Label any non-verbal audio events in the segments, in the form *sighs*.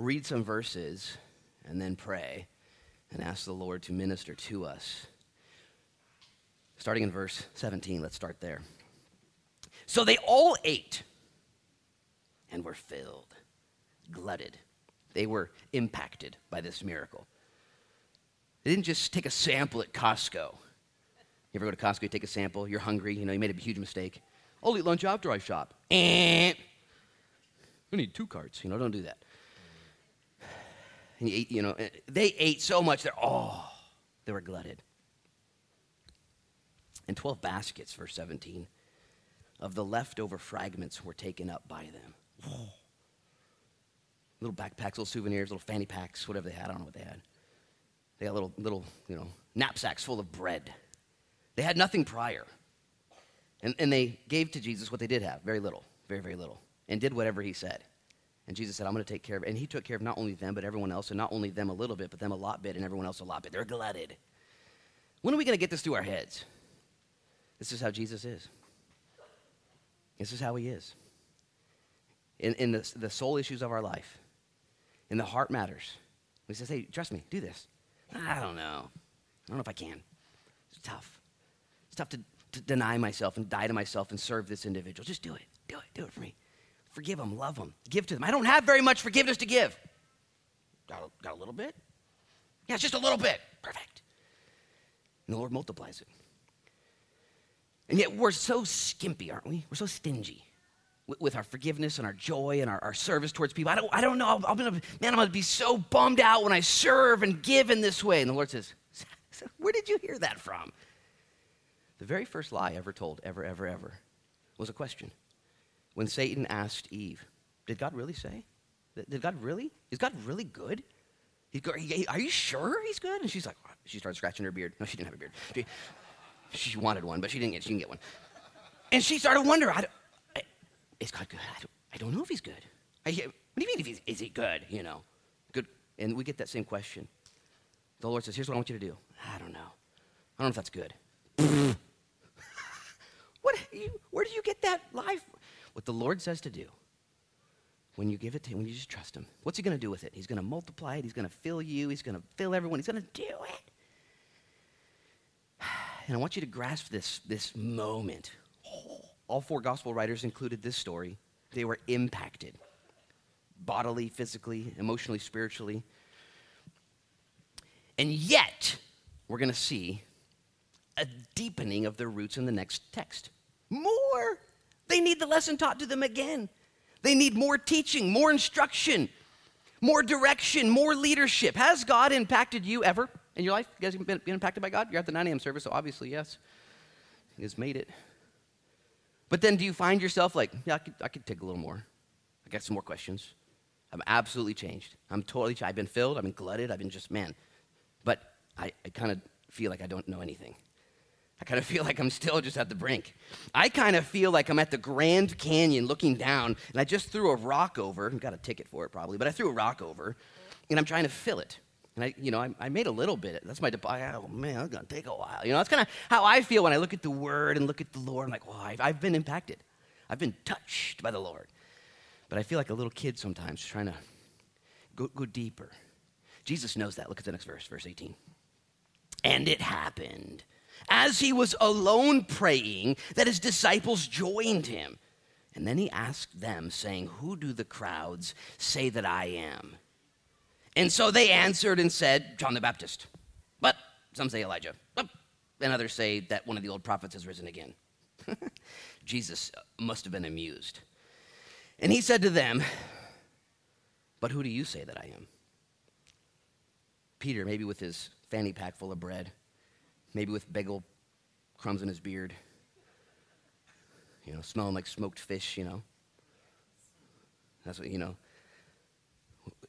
read some verses and then pray and ask the Lord to minister to us. Starting in verse 17, let's start there. So they all ate and were filled, glutted. They were impacted by this miracle. They didn't just take a sample at Costco. You ever go to Costco, you take a sample, you're hungry, you know, you made a huge mistake. I'll eat lunch after I shop. Eh. And I need two carts, you know, don't do that. And you, you know, eh, they ate so much, they're, oh, they were glutted. And 12 baskets, verse 17, of the leftover fragments were taken up by them. Little backpacks, little souvenirs, little fanny packs, whatever they had. I don't know what they had. They had little, little, you know, knapsacks full of bread. They had nothing prior. And, and they gave to Jesus what they did have, very little, very, very little, and did whatever he said. And Jesus said, I'm going to take care of it. And he took care of not only them, but everyone else, and not only them a little bit, but them a lot bit, and everyone else a lot bit. They're glutted. When are we going to get this through our heads? This is how Jesus is. This is how he is. In, in the, the soul issues of our life, in the heart matters. He says, hey, trust me, do this. I don't know. I don't know if I can. It's tough. It's tough to, to deny myself and die to myself and serve this individual. Just do it. Do it. Do it for me. Forgive them. Love them. Give to them. I don't have very much forgiveness to give. Got a, got a little bit? Yeah, it's just a little bit. Perfect. And the Lord multiplies it. And yet we're so skimpy, aren't we? We're so stingy with our forgiveness and our joy and our, our service towards people. I don't, I don't know. I'm, I'm gonna, man, I'm going to be so bummed out when I serve and give in this way. And the Lord says, *laughs* Where did you hear that from? The very first lie ever told, ever, ever, ever, was a question. When Satan asked Eve, Did God really say? Did God really? Is God really good? Are you sure he's good? And she's like, she started scratching her beard. No, she didn't have a beard. She, she wanted one, but she didn't get. She didn't get one. And she started wondering, is God good? I don't, I don't know if he's good. I, what do you mean if he's, is he good? You know, good. And we get that same question. The Lord says, here's what I want you to do. I don't know. I don't know if that's good. *laughs* what, where do you get that life? What the Lord says to do when you give it to him, when you just trust him, what's he going to do with it? He's going to multiply it. He's going to fill you. He's going to fill everyone. He's going to do it. *sighs* And I want you to grasp this, this moment. All four gospel writers included this story. They were impacted bodily, physically, emotionally, spiritually. And yet, we're going to see a deepening of their roots in the next text. More. They need the lesson taught to them again. They need more teaching, more instruction, more direction, more leadership. Has God impacted you ever in your life? You guys been, been impacted by God? You're at the 9 a.m. service, so obviously, yes. He has made it. But then do you find yourself like, yeah, I could, I could take a little more. I got some more questions. I'm absolutely changed. I'm totally. I've been filled. I've been glutted. I've been just, man. But I, I kind of feel like I don't know anything. I kind of feel like I'm still just at the brink. I kind of feel like I'm at the Grand Canyon looking down, and I just threw a rock over. Got a ticket for it probably, but I threw a rock over, and I'm trying to fill it. And I, you know, I, I made a little bit. That's my, deposit. oh man, that's gonna take a while. You know, that's kind of how I feel when I look at the Word and look at the Lord. I'm like, well, I've, I've been impacted. I've been touched by the Lord. But I feel like a little kid sometimes trying to go, go deeper. Jesus knows that. Look at the next verse, verse 18. And it happened as he was alone praying that his disciples joined him. And then he asked them, saying, Who do the crowds say that I am? And so they answered and said, John the Baptist. But some say Elijah. And others say that one of the old prophets has risen again. *laughs* Jesus must have been amused. And he said to them, But who do you say that I am? Peter, maybe with his fanny pack full of bread, maybe with bagel crumbs in his beard, you know, smelling like smoked fish, you know. That's what, you know.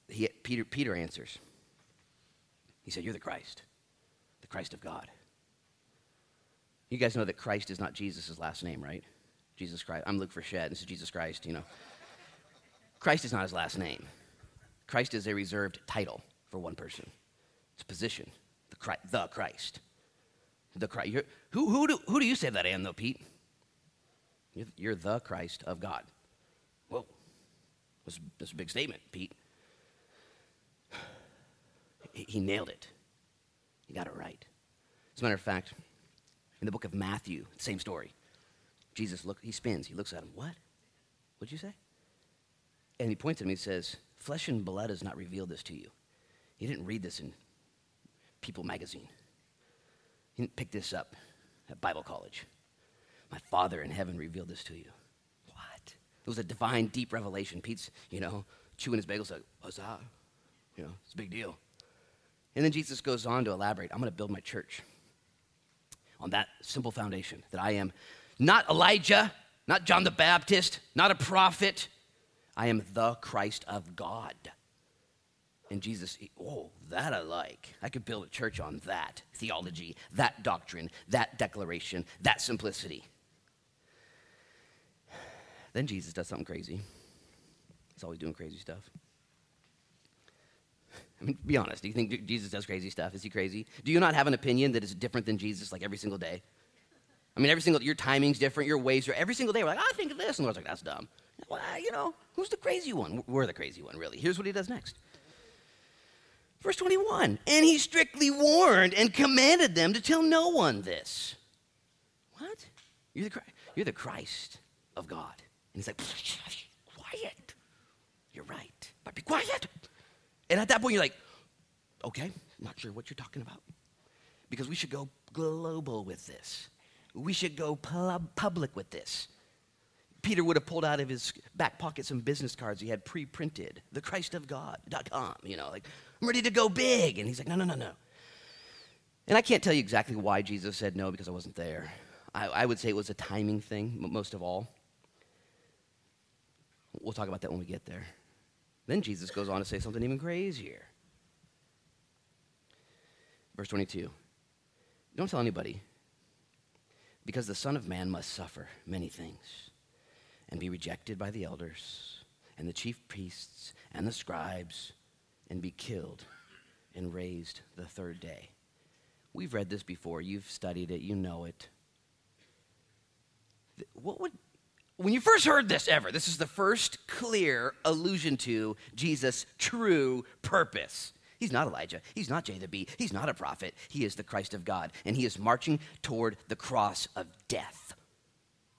He, Peter, Peter answers. He said, You're the Christ, the Christ of God. You guys know that Christ is not Jesus' last name, right? Jesus Christ. I'm Luke Frechette. This is Jesus Christ, you know. Christ is not his last name. Christ is a reserved title for one person. It's a position. The Christ. The Christ. The Christ. You're, who, who, do, who do you say that I am, though, Pete? You're, you're the Christ of God. Whoa. That's, that's a big statement, Pete. he nailed it. He got it right. As a matter of fact, in the book of Matthew, same story. Jesus look, he spins, he looks at him. What? What'd you say? And he points at him, he says, Flesh and blood has not revealed this to you. He didn't read this in People magazine. Didn't pick this up at Bible college. My Father in heaven revealed this to you. What? It was a divine, deep revelation. Pete's, you know, chewing his bagels like, what's that? You know, it's a big deal. And then Jesus goes on to elaborate I'm going to build my church on that simple foundation that I am not Elijah, not John the Baptist, not a prophet. I am the Christ of God. And Jesus, oh, that I like. I could build a church on that theology, that doctrine, that declaration, that simplicity. Then Jesus does something crazy. He's always doing crazy stuff. I mean, be honest. Do you think Jesus does crazy stuff? Is he crazy? Do you not have an opinion that is different than Jesus like every single day? I mean, every single, your timing's different, your ways are, every single day we're like, I think of this. And the Lord's like, that's dumb. Well, you know, who's the crazy one? We're the crazy one, really. Here's what he does next. Verse 21 And he strictly warned and commanded them to tell no one this. What? You're the, you're the Christ of God. And he's like, quiet. You're right, but be quiet. And at that point, you're like, okay, not sure what you're talking about. Because we should go global with this. We should go pub- public with this. Peter would have pulled out of his back pocket some business cards he had pre printed, thechristofgod.com, you know, like, I'm ready to go big. And he's like, no, no, no, no. And I can't tell you exactly why Jesus said no because I wasn't there. I, I would say it was a timing thing, most of all. We'll talk about that when we get there. Then Jesus goes on to say something even crazier. Verse 22 Don't tell anybody, because the Son of Man must suffer many things and be rejected by the elders and the chief priests and the scribes and be killed and raised the third day. We've read this before. You've studied it. You know it. What would, when you first heard this ever, this is the first clear allusion to Jesus' true purpose. He's not Elijah. He's not J the B. He's not a prophet. He is the Christ of God, and he is marching toward the cross of death.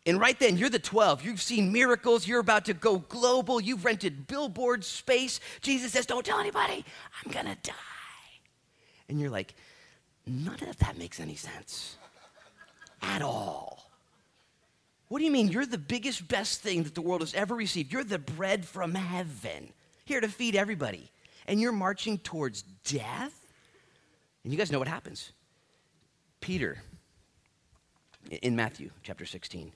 And right then, you're the 12. You've seen miracles. You're about to go global. You've rented billboard space. Jesus says, Don't tell anybody. I'm going to die. And you're like, None of that makes any sense at all. What do you mean? You're the biggest, best thing that the world has ever received. You're the bread from heaven, here to feed everybody. And you're marching towards death? And you guys know what happens. Peter, in Matthew chapter 16,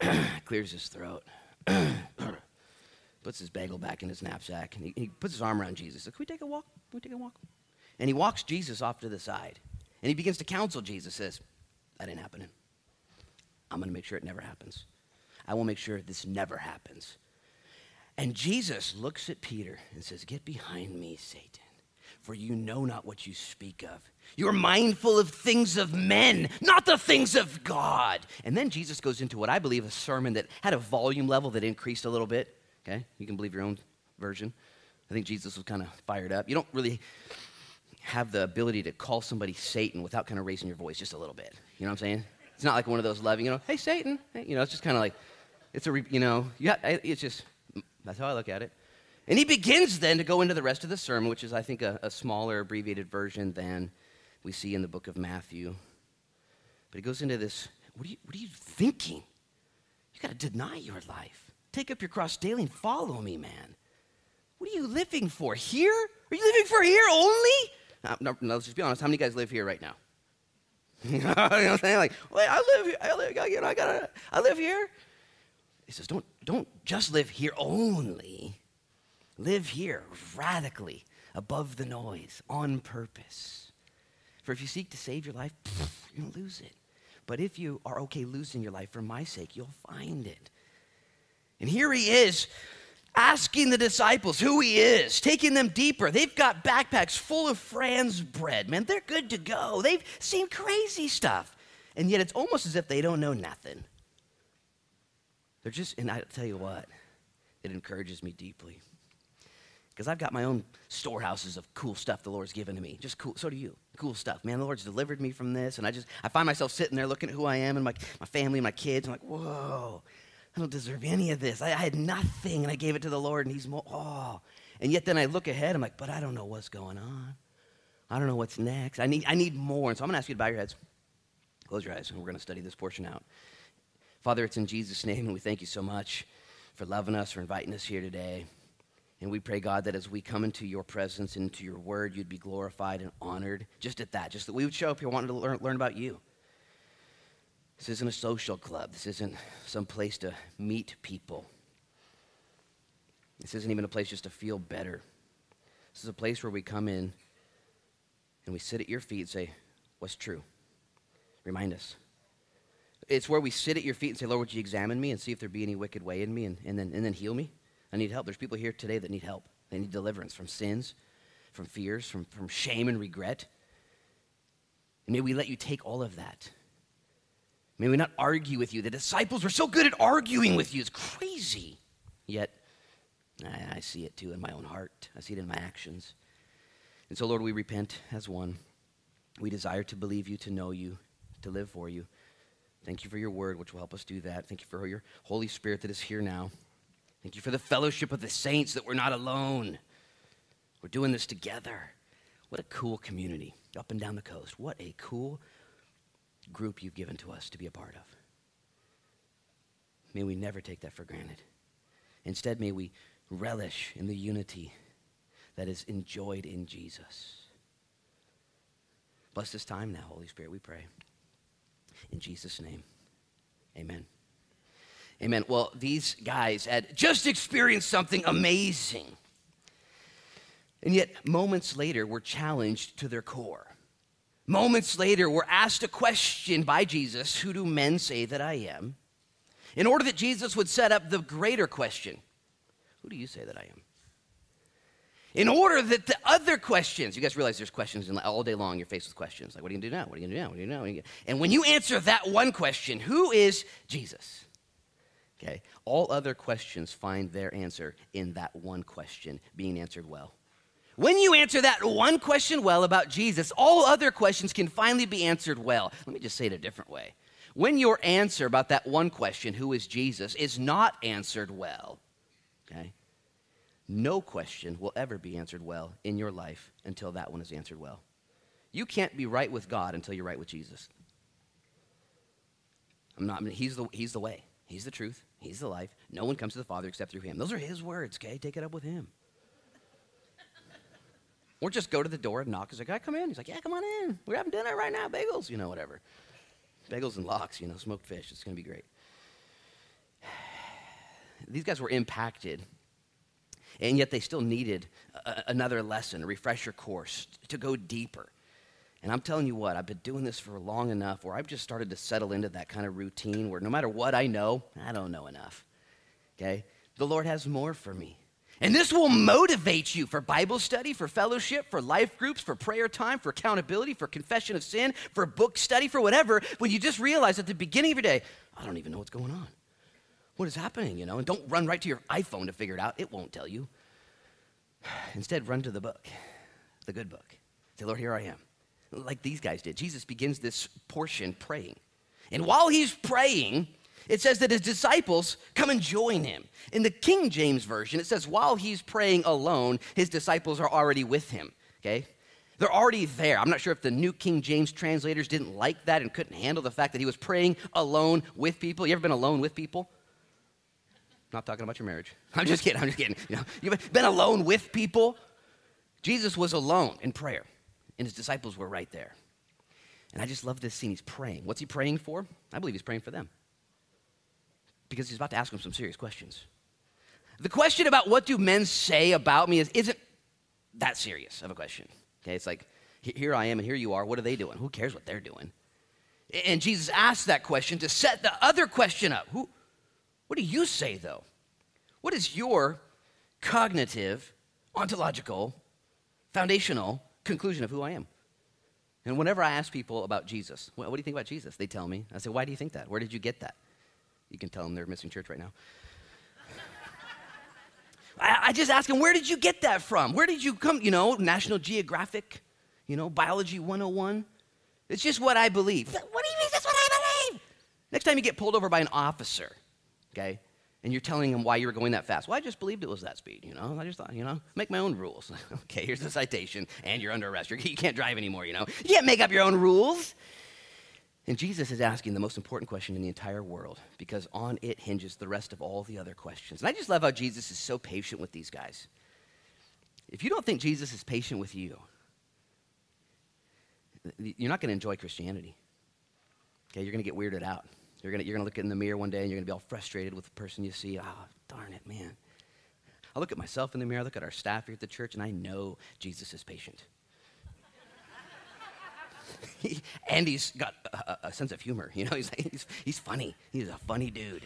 *clears throat* clears his throat, *clears throat* puts his bagel back in his knapsack, and he, he puts his arm around Jesus. Like, Can we take a walk? Can we take a walk? And he walks Jesus off to the side. And he begins to counsel Jesus, says, That ain't happening. I'm going to make sure it never happens. I will make sure this never happens. And Jesus looks at Peter and says, Get behind me, Satan, for you know not what you speak of. You're mindful of things of men, not the things of God. And then Jesus goes into what I believe a sermon that had a volume level that increased a little bit. Okay? You can believe your own version. I think Jesus was kind of fired up. You don't really have the ability to call somebody Satan without kind of raising your voice just a little bit. You know what I'm saying? It's not like one of those loving, you know, hey, Satan. You know, it's just kind of like, it's a, you know, have, it's just, that's how I look at it. And he begins then to go into the rest of the sermon, which is, I think, a, a smaller, abbreviated version than we see in the book of Matthew. But he goes into this what are you, what are you thinking? You got to deny your life. Take up your cross daily and follow me, man. What are you living for? Here? Are you living for here only? No, no, no let's just be honest. How many guys live here right now? *laughs* you know what I'm saying? Like, wait, I live here. I live, you know, I gotta, I live here. He says, don't, don't just live here only. Live here radically above the noise on purpose. For if you seek to save your life, you're going to lose it. But if you are okay losing your life for my sake, you'll find it. And here he is asking the disciples who he is, taking them deeper. They've got backpacks full of Franz bread, man. They're good to go. They've seen crazy stuff. And yet it's almost as if they don't know nothing. They're just, and I tell you what, it encourages me deeply. Because I've got my own storehouses of cool stuff the Lord's given to me. Just cool. So do you. Cool stuff. Man, the Lord's delivered me from this. And I just, I find myself sitting there looking at who I am and my, my family and my kids. I'm like, whoa, I don't deserve any of this. I, I had nothing and I gave it to the Lord and He's more, oh. And yet then I look ahead. I'm like, but I don't know what's going on. I don't know what's next. I need, I need more. And so I'm going to ask you to bow your heads. Close your eyes and we're going to study this portion out. Father, it's in Jesus' name and we thank you so much for loving us, for inviting us here today. And we pray, God, that as we come into your presence, into your word, you'd be glorified and honored just at that. Just that we would show up here wanting to learn, learn about you. This isn't a social club. This isn't some place to meet people. This isn't even a place just to feel better. This is a place where we come in and we sit at your feet and say, What's true? Remind us. It's where we sit at your feet and say, Lord, would you examine me and see if there be any wicked way in me and, and, then, and then heal me? I need help. There's people here today that need help. They need deliverance from sins, from fears, from, from shame and regret. And may we let you take all of that. May we not argue with you. The disciples were so good at arguing with you. It's crazy. Yet, I, I see it too in my own heart, I see it in my actions. And so, Lord, we repent as one. We desire to believe you, to know you, to live for you. Thank you for your word, which will help us do that. Thank you for your Holy Spirit that is here now. Thank you for the fellowship of the saints that we're not alone. We're doing this together. What a cool community up and down the coast. What a cool group you've given to us to be a part of. May we never take that for granted. Instead, may we relish in the unity that is enjoyed in Jesus. Bless this time now, Holy Spirit, we pray. In Jesus' name, amen. Amen. Well, these guys had just experienced something amazing. And yet, moments later, were challenged to their core. Moments later, we're asked a question by Jesus Who do men say that I am? In order that Jesus would set up the greater question Who do you say that I am? In order that the other questions, you guys realize there's questions all day long, you're faced with questions. Like, what are you gonna do now? What are you gonna do now? What are you gonna do now? And when you answer that one question, who is Jesus? Okay? All other questions find their answer in that one question being answered well. When you answer that one question well about Jesus, all other questions can finally be answered well. Let me just say it a different way. When your answer about that one question, who is Jesus, is not answered well, okay? No question will ever be answered well in your life until that one is answered well. You can't be right with God until you're right with Jesus. I'm not, I mean, he's, the, he's the way, He's the truth, He's the life. No one comes to the Father except through Him. Those are His words, okay? Take it up with Him. or just go to the door and knock. He's like, I come in. He's like, Yeah, come on in. We're having dinner right now, bagels, you know, whatever. Bagels and lox, you know, smoked fish. It's going to be great. *sighs* These guys were impacted and yet they still needed a, another lesson, a refresher course to go deeper. And I'm telling you what, I've been doing this for long enough where I've just started to settle into that kind of routine where no matter what I know, I don't know enough. Okay? The Lord has more for me. And this will motivate you for Bible study, for fellowship, for life groups, for prayer time, for accountability, for confession of sin, for book study, for whatever, when you just realize at the beginning of your day, I don't even know what's going on. What is happening, you know? And don't run right to your iPhone to figure it out. It won't tell you. *sighs* Instead, run to the book, the good book. Say, Lord, here I am. Like these guys did. Jesus begins this portion praying. And while he's praying, it says that his disciples come and join him. In the King James Version, it says, while he's praying alone, his disciples are already with him. Okay? They're already there. I'm not sure if the New King James translators didn't like that and couldn't handle the fact that he was praying alone with people. You ever been alone with people? Not talking about your marriage. *laughs* I'm just kidding. I'm just kidding. You know, you've been alone with people. Jesus was alone in prayer, and his disciples were right there. And I just love this scene. He's praying. What's he praying for? I believe he's praying for them. Because he's about to ask them some serious questions. The question about what do men say about me is, isn't that serious of a question. Okay, it's like, here I am and here you are. What are they doing? Who cares what they're doing? And Jesus asked that question to set the other question up. Who, what do you say, though? What is your cognitive, ontological, foundational conclusion of who I am? And whenever I ask people about Jesus, what, what do you think about Jesus? They tell me. I say, why do you think that? Where did you get that? You can tell them they're missing church right now. *laughs* I, I just ask them, where did you get that from? Where did you come? You know, National Geographic, you know, Biology 101. It's just what I believe. What do you mean that's what I believe? Next time you get pulled over by an officer, okay, and you're telling him why you were going that fast. Well, I just believed it was that speed, you know. I just thought, you know, make my own rules. *laughs* okay, here's the citation, and you're under arrest. You're, *laughs* you can not drive anymore, you know. You can't make up your own rules. And Jesus is asking the most important question in the entire world because on it hinges the rest of all the other questions. And I just love how Jesus is so patient with these guys. If you don't think Jesus is patient with you, you're not going to enjoy Christianity. Okay, you're going to get weirded out. You're going you're gonna look in the mirror one day and you're going to be all frustrated with the person you see. Oh, darn it, man. I look at myself in the mirror, I look at our staff here at the church, and I know Jesus is patient. *laughs* and he's got a, a, sense of humor. You know, he's, he's, he's funny. He's a funny dude.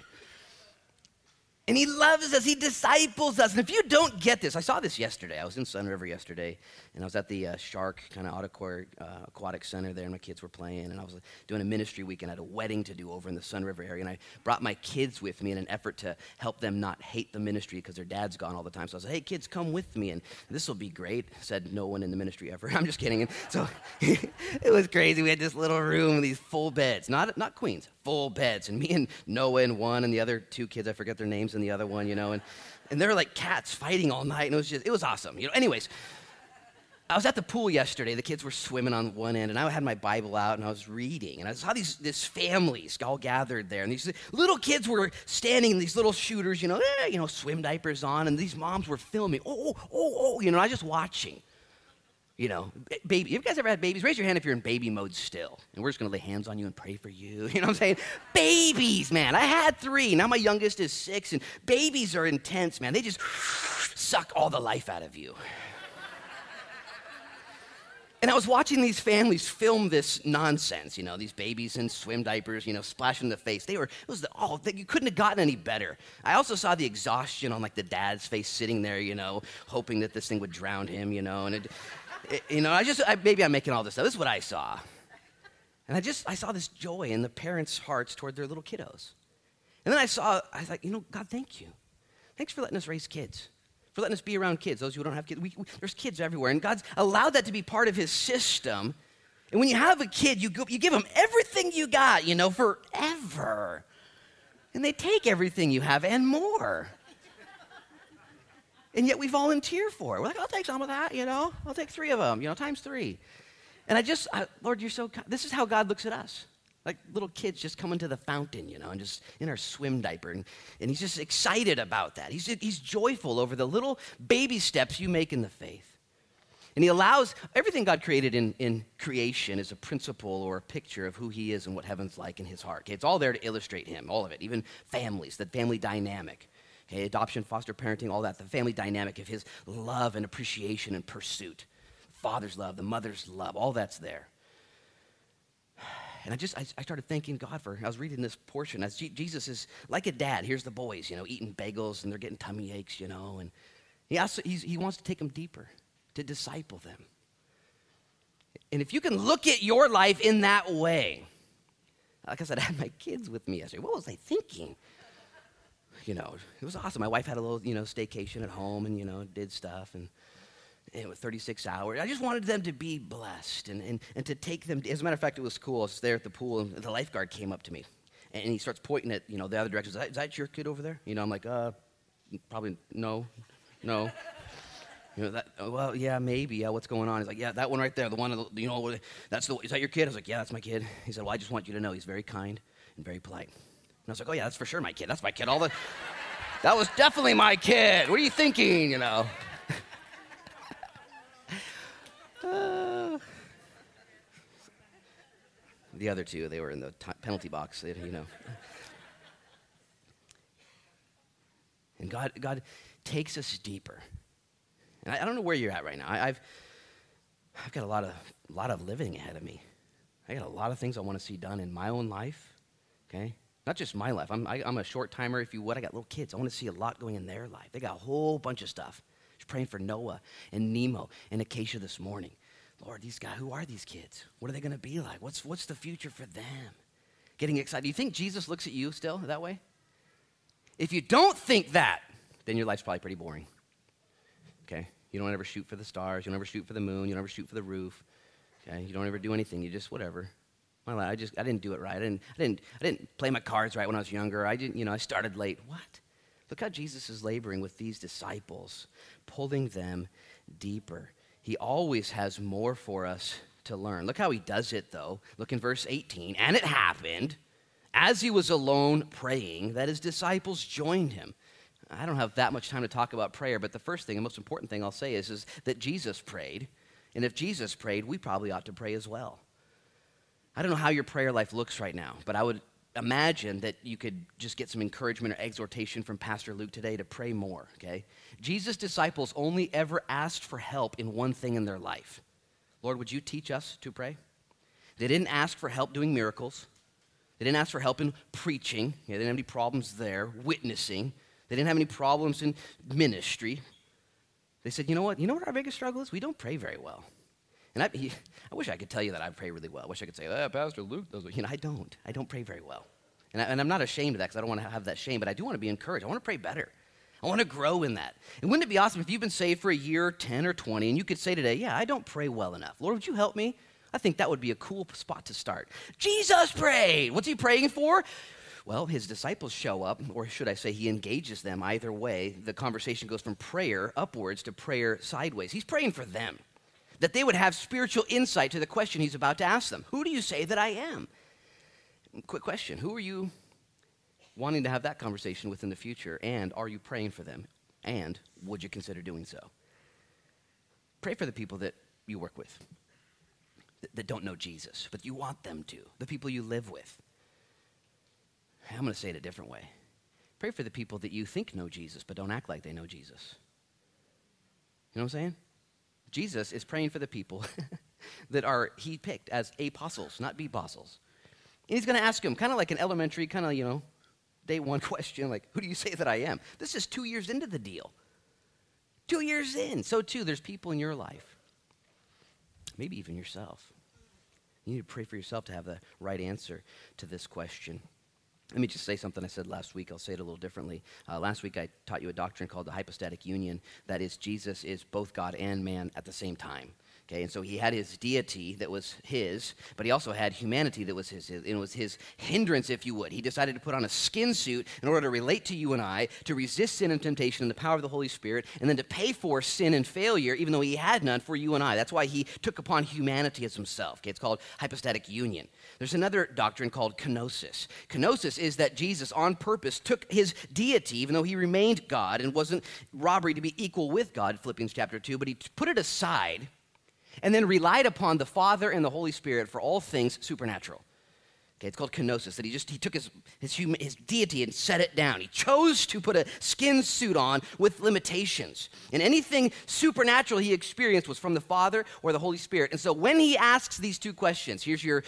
And he loves us. He disciples us. And if you don't get this, I saw this yesterday. I was in Sunriver yesterday, and I was at the uh, SHARC kind of aquatic, uh, aquatic center there, and my kids were playing. And I was doing a ministry weekend. I had a wedding to do over in the Sunriver area, and I brought my kids with me in an effort to help them not hate the ministry because their dad's gone all the time. So I said, "Hey, kids, come with me, and this will be great." Said no one in the ministry ever. *laughs* I'm just kidding. And so *laughs* it was crazy. We had this little room with these full beds, not not queens, full beds, and me and Noah and one, and the other two kids, I forget their names, and the other one, you know, and, and they're like cats fighting all night, and it was just, it was awesome, you know. Anyways, I was at the pool yesterday. The kids were swimming on one end, and I had my Bible out, and I was reading, and I saw these this families all gathered there, and these little kids were standing in these little shooters, you know, eh, you know, swim diapers on, and these moms were filming. Oh, oh, oh, oh, you know, I was just watching. You know, baby, you guys ever had babies? Raise your hand if you're in baby mode still. And we're just to lay hands on you and pray for you. *laughs* You know what I'm saying? babies, man. I had three. Now my youngest is six. And babies are intense, man. They just suck all the life out of you. And I was watching these families film this nonsense, you know, these babies in swim diapers, you know, splashing in the face. They were, it was, the, oh, you couldn't have gotten any better. I also saw the exhaustion on like the dad's face sitting there, you know, hoping that this thing would drown him, you know, and it, you know, I just, I, maybe I'm making all this up. This is what I saw. And I just, I saw this joy in the parents' hearts toward their little kiddos. And then I saw, I thought, you know, God, thank you. Thanks for letting us raise kids, for letting us be around kids, those who don't have kids. We, we, there's kids everywhere. And God's allowed that to be part of His system. And when you have a kid, you, go, you give them everything you got, you know, forever. And they take everything you have and more and yet we volunteer for it. We're like, I'll take some of that, you know. I'll take three of them, you know, times three. And I just, I, Lord, you're so. This is how God looks at us, like little kids just coming to the fountain, you know, and just in our swim diaper, and, and He's just excited about that. He's He's joyful over the little baby steps you make in the faith. And he allows everything God created in, in creation is a principle or a picture of who he is and what heaven's like in his heart. Okay, it's all there to illustrate him, all of it, even families, the family dynamic. Okay, adoption, foster parenting, all that, the family dynamic of his love and appreciation and pursuit. Father's love, the mother's love, all that's there. And I just, I, I started thanking God for, I was reading this portion as G- Jesus is like a dad. Here's the boys, you know, eating bagels and they're getting tummy aches, you know, and he, also, he wants to take them deeper, to disciple them. And if you can look at your life in that way, like I said, I had my kids with me yesterday. What was I thinking? You know, it was awesome. My wife had a little, you know, staycation at home and, you know, did stuff and, and with 36 hours. I just wanted them to be blessed and, and, and to take them. As a matter of fact, it was cool. I was there at the pool and the lifeguard came up to me and he starts pointing at, you know, the other direction. Is that, is that your kid over there? You know, I'm like, uh, probably no, no. *laughs* You know, that, oh, well, yeah, maybe. Yeah, what's going on? He's like, yeah, that one right there, the one, you know, that's the, is that your kid? I was like, yeah, that's my kid. He said, well, I just want you to know he's very kind and very polite. And I was like, oh, yeah, that's for sure my kid. That's my kid. All the, that was definitely my kid. What are you thinking, you know? uh, *sighs* the other two, they were in the t- penalty box, you know. And God, God takes us deeper. And I, I don't know where you're at right now. I, have I've got a lot of, lot of living ahead of me. I got a lot of things I want to see done in my own life, okay? Not just my life. I'm, I, am a short timer, if you would. I got little kids. I want to see a lot going in their life. They got a whole bunch of stuff. Just praying for Noah and Nemo and Acacia this morning. Lord, these guys, who are these kids? What are they going to be like? What's, what's the future for them? Getting excited. Do you think Jesus looks at you still that way? If you don't think that, then your life's probably pretty boring. Okay? You don't ever shoot for the stars. You don't ever shoot for the moon. You don't ever shoot for the roof. Okay? You don't ever do anything. You just whatever. My life, I just I didn't do it right. I didn't I didn't I didn't play my cards right when I was younger. I didn't, you know, I started late. What? Look how Jesus is laboring with these disciples, pulling them deeper. He always has more for us to learn. Look how he does it though. Look in verse 18. And it happened as he was alone praying that his disciples joined him. I don't have that much time to talk about prayer, but the first thing, the most important thing I'll say is, is that Jesus prayed. And if Jesus prayed, we probably ought to pray as well. I don't know how your prayer life looks right now, but I would imagine that you could just get some encouragement or exhortation from Pastor Luke today to pray more, okay? Jesus' disciples only ever asked for help in one thing in their life. Lord, would you teach us to pray? They didn't ask for help doing miracles. They didn't ask for help in preaching. they didn't have any problems there, witnessing. They didn't have any problems in ministry. They said, you know what? You know what our biggest struggle is? We don't pray very well. And I, he, I wish I could tell you that I pray really well. I wish I could say, oh, Pastor Luke does. You know, I don't. I don't pray very well. And, I, am not ashamed of that because I don't want to have that shame, but I do want to be encouraged. I want to pray better. I want to grow in that. And wouldn't it be awesome if you've been saved for a year, 10 or 20, and you could say today, yeah, I don't pray well enough. Lord, would you help me? I think that would be a cool spot to start. Jesus prayed. What's he praying for? Well, his disciples show up, or should I say, he engages them either way. The conversation goes from prayer upwards to prayer sideways. He's praying for them that they would have spiritual insight to the question he's about to ask them Who do you say that I am? Quick question Who are you wanting to have that conversation with in the future? And are you praying for them? And would you consider doing so? Pray for the people that you work with that don't know Jesus, but you want them to, the people you live with. I'm going to say it a different way. Pray for the people that you think know Jesus, but don't act like they know Jesus. You know what I'm saying? Jesus is praying for the people *laughs* that are he picked as apostles, not be apostles. And he's going to ask them, kind of like an elementary, kind of, you know, day one *laughs* question, like, who do you say that I am? This is two years into the deal. Two years in. So, too, there's people in your life, maybe even yourself. You need to pray for yourself to have the right answer to this question. Let me just say something I said last week. I'll say it a little differently. Uh, last week, I taught you a doctrine called the hypostatic union. That is, Jesus is both God and man at the same time. Okay, and so he had his deity that was his, but he also had humanity that was his. It was his hindrance, if you would. He decided to put on a skin suit in order to relate to you and I, to resist sin and temptation in the power of the Holy Spirit, and then to pay for sin and failure, even though he had none, for you and I. That's why he took upon humanity as himself. Okay, it's called hypostatic union. There's another doctrine called kenosis. Kenosis is that Jesus, on purpose, took his deity, even though he remained God and wasn't robbery to be equal with God, Philippians chapter 2, but he put it aside and then relied upon the Father and the Holy Spirit for all things supernatural. Okay, it's called kenosis, that he just he took his, his, human, his deity and set it down. He chose to put a skin suit on with limitations. And anything supernatural he experienced was from the Father or the Holy Spirit. And so when he asks these two questions, here's your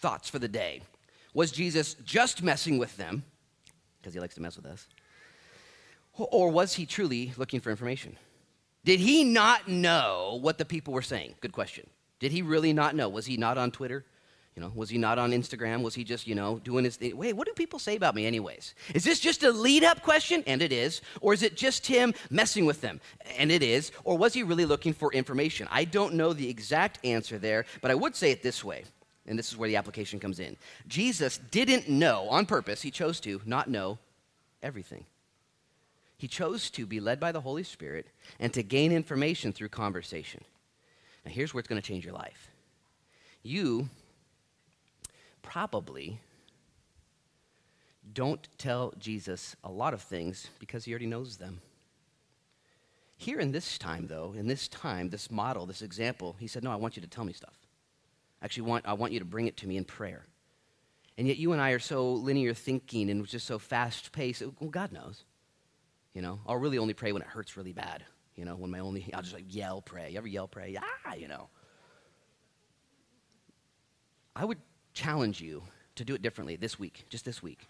thoughts for the day. Was Jesus just messing with them, because he likes to mess with us? Or was he truly looking for information? Did he not know what the people were saying? Good question. Did he really not know? Was he not on Twitter? You know, was he not on Instagram? Was he just, you know, doing his thing? Wait, what do people say about me, anyways? Is this just a lead up question? And it is. Or is it just him messing with them? And it is. Or was he really looking for information? I don't know the exact answer there, but I would say it this way. And this is where the application comes in. Jesus didn't know on purpose, he chose to not know everything. He chose to be led by the Holy Spirit and to gain information through conversation. Now, here's where it's going to change your life. You probably don't tell Jesus a lot of things because he already knows them. Here in this time, though, in this time, this model, this example, he said, No, I want you to tell me stuff. Actually, want, I want you to bring it to me in prayer. And yet, you and I are so linear thinking and just so fast paced. Well, God knows. You know, I'll really only pray when it hurts really bad. You know, when my only, I'll just like yell, pray. You ever yell, pray? Ah, you know. I would challenge you to do it differently this week, just this week.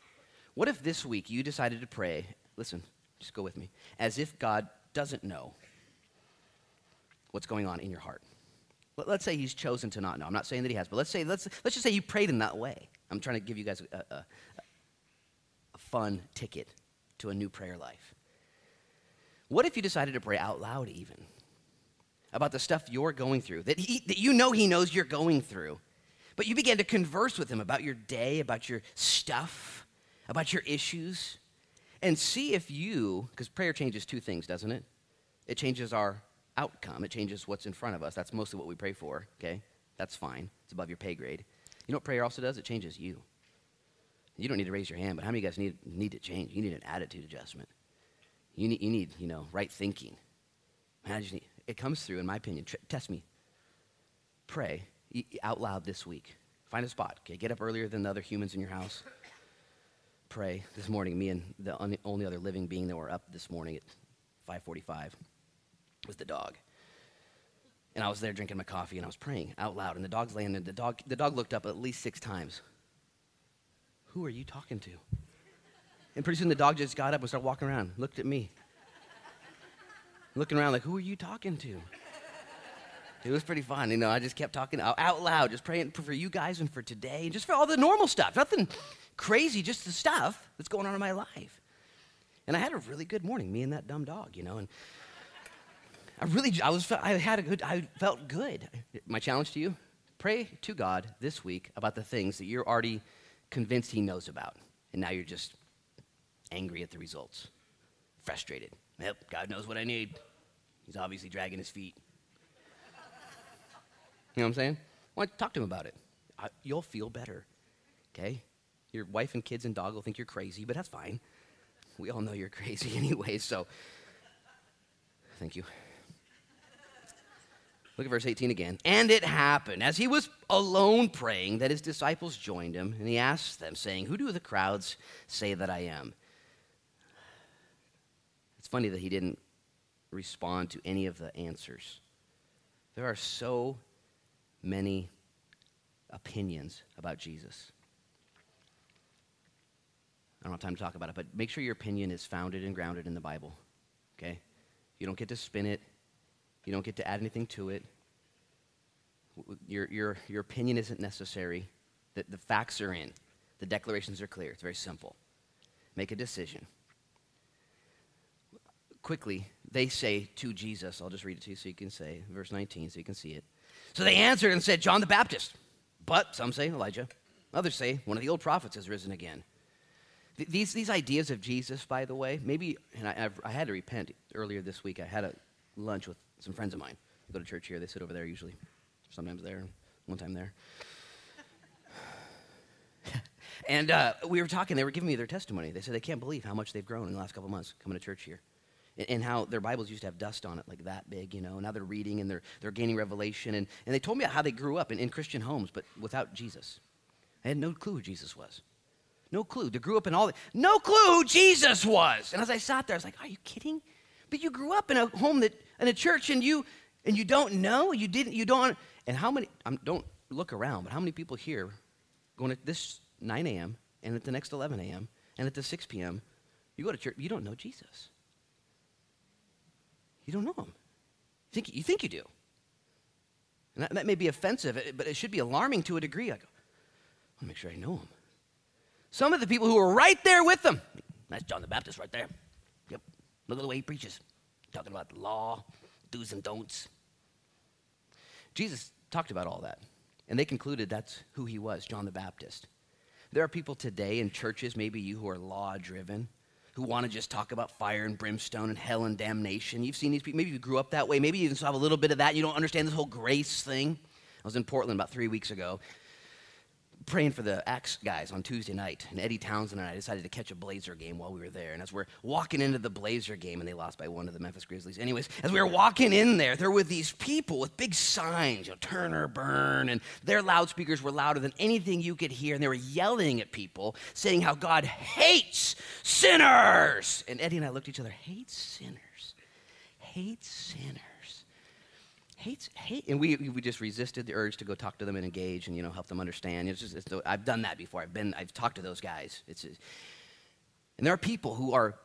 What if this week you decided to pray, listen, just go with me, as if God doesn't know what's going on in your heart? Let's say he's chosen to not know. I'm not saying that he has, but let's say, let's, let's just say you prayed in that way. I'm trying to give you guys a, a, a fun ticket to a new prayer life. What if you decided to pray out loud, even about the stuff you're going through, that, he, that you know He knows you're going through? But you began to converse with Him about your day, about your stuff, about your issues, and see if you, because prayer changes two things, doesn't it? It changes our outcome, it changes what's in front of us. That's mostly what we pray for, okay? That's fine. It's above your pay grade. You know what prayer also does? It changes you. You don't need to raise your hand, but how many of you guys need, need to change? You need an attitude adjustment. You need, you need you know, right thinking. Need, it comes through, in my opinion. Test me. Pray out loud this week. Find a spot. Okay, get up earlier than the other humans in your house. Pray this morning. Me and the only other living being that were up this morning at 5:45 was the dog. And I was there drinking my coffee and I was praying out loud. And the dog's laying there. The dog, the dog looked up at least six times. Who are you talking to? And pretty soon the dog just got up and started walking around, looked at me. Looking around like, who are you talking to? It was pretty fun. You know, I just kept talking out loud, just praying for you guys and for today, and just for all the normal stuff. Nothing crazy, just the stuff that's going on in my life. And I had a really good morning, me and that dumb dog, you know. And I really, I was, I had a good, I felt good. My challenge to you: pray to God this week about the things that you're already convinced He knows about, and now you're just angry at the results, frustrated. Yep, God knows what I need. He's obviously dragging his feet. You know what I'm saying? Well, talk to him about it. I, you'll feel better. Okay? Your wife and kids and dog will think you're crazy, but that's fine. We all know you're crazy *laughs* anyway, so thank you. Look at verse 18 again. And it happened, as he was alone praying, that his disciples joined him, and he asked them, saying, Who do the crowds say that I am? It's funny that he didn't respond to any of the answers. There are so many opinions about Jesus. I don't have time to talk about it, but make sure your opinion is founded and grounded in the Bible. Okay? You don't get to spin it, you don't get to add anything to it. Your, your, your opinion isn't necessary. The, the facts are in, the declarations are clear. It's very simple. Make a decision quickly, they say to Jesus, I'll just read it to you so you can say, verse 19, so you can see it. So they answered and said, John the Baptist. But some say Elijah. Others say one of the old prophets has risen again. These, these ideas of Jesus, by the way, maybe, and I, I had to repent earlier this week. I had a lunch with some friends of mine. I go to church here. They sit over there usually. Sometimes there, one time there. *laughs* and uh, we were talking. They were giving me their testimony. They said they can't believe how much they've grown in the last couple months coming to church here and how their Bibles used to have dust on it like that big, you know. Now they're reading and they're, they're gaining revelation. And, and they told me how they grew up in, in Christian homes, but without Jesus. I had no clue who Jesus was. No clue. They grew up in all the, no clue who Jesus was. And as I sat there, I was like, are you kidding? But you grew up in a home that, in a church and you, and you don't know, you didn't, you don't, and how many, um, don't look around, but how many people here going at this 9 a.m. and at the next 11 a.m. and at the 6 p.m., you go to church, you don't know Jesus. You don't know him. You think you, think you do. And that, that may be offensive, but it should be alarming to a degree. I go, I want to make sure I know him. Some of the people who were right there with them, that's John the Baptist right there. Yep. Look at the way he preaches. Talking about the law, do's and don'ts. Jesus talked about all that. And they concluded that's who he was, John the Baptist. There are people today in churches, maybe you who are law driven, who want to just talk about fire and brimstone and hell and damnation. You've seen these people. Maybe you grew up that way. Maybe you even have a little bit of that. You don't understand this whole grace thing. I was in Portland about three weeks ago, praying for the Axe guys on Tuesday night, and Eddie Townsend and I decided to catch a Blazer game while we were there. And as we're walking into the Blazer game, and they lost by one to the Memphis Grizzlies. Anyways, as we were walking in there, there were these people with big signs, you know, turn or burn, and their loudspeakers were louder than anything you could hear, and they were yelling at people, saying how God hates sinners. And Eddie and I looked at each other, hates sinners, hates sinners hates hate and we, we just resisted the urge to go talk to them and engage and you know help them understand. It's just it's, i've done that before. I've been i've talked to those guys. It's and there are people who are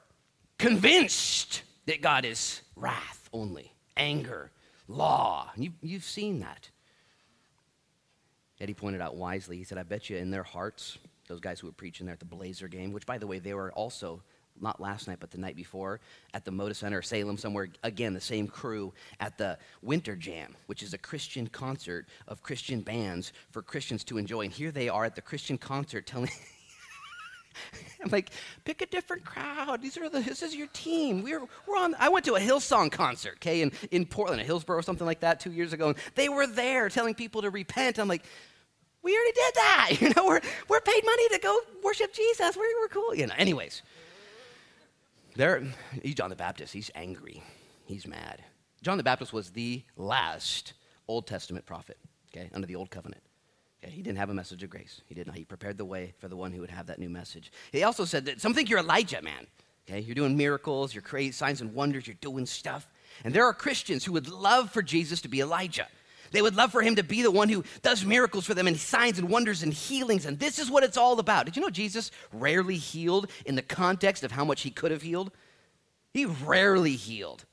convinced that god is wrath only anger law. You, you've seen that. Eddie pointed out wisely. He said i bet you in their hearts those guys who were preaching there at the blazer game which by the way they were also not last night, but the night before, at the Moda Center, Salem, somewhere. Again, the same crew at the Winter Jam, which is a Christian concert of Christian bands for Christians to enjoy. And here they are at the Christian concert telling. *laughs* I'm like, pick a different crowd. These are the, this is your team. We're, we're on. I went to a Hillsong concert, okay, in, in Portland, a Hillsboro or something like that, two years ago. And they were there telling people to repent. I'm like, we already did that. *laughs* You know, we're, we're paid money to go worship Jesus. We're, we're cool. You know, anyways. There, he's John the Baptist. He's angry. He's mad. John the Baptist was the last Old Testament prophet, okay, under the Old Covenant. Okay, he didn't have a message of grace. He did not. He prepared the way for the one who would have that new message. He also said that some think you're Elijah, man. Okay, you're doing miracles, you're creating signs and wonders, you're doing stuff. And there are Christians who would love for Jesus to be Elijah. They would love for him to be the one who does miracles for them and signs and wonders and healings. And this is what it's all about. Did you know Jesus rarely healed in the context of how much he could have healed? He rarely healed.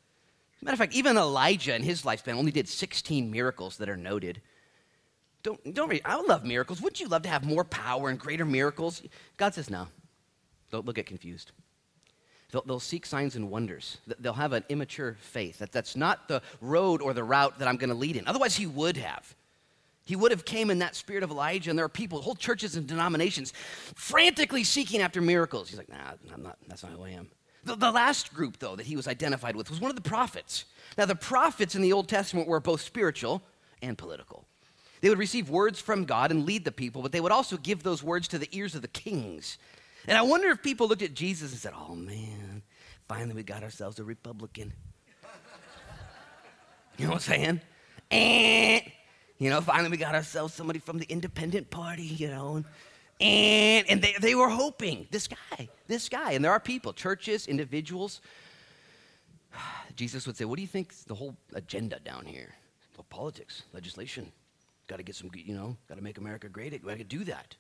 matter of fact, even Elijah in his lifespan only did 16 miracles that are noted. Don't, don't read. I love miracles. Wouldn't you love to have more power and greater miracles? God says no. Don't, they'll get confused. They'll, they'll, seek signs and wonders. They'll have an immature faith. That, that's not the road or the route that I'm going to lead in. Otherwise, he would have. He would have came in that spirit of Elijah, and there are people, whole churches and denominations, frantically seeking after miracles. He's like, nah, I'm not, that's not who I am. The, the last group, though, that he was identified with was one of the prophets. Now, the prophets in the Old Testament were both spiritual and political. They would receive words from God and lead the people, but they would also give those words to the ears of the kings. And I wonder if people looked at Jesus and said, Oh man, finally we got ourselves a Republican. *laughs* You know what I'm saying? And, you know, finally we got ourselves somebody from the independent party, you know. And, eh, and they, they were hoping, this guy, this guy. And there are people, churches, individuals. *sighs* Jesus would say, What do you think's the whole agenda down here? Well, politics, legislation. Got to get some, you know, got to make America great. Got to do that.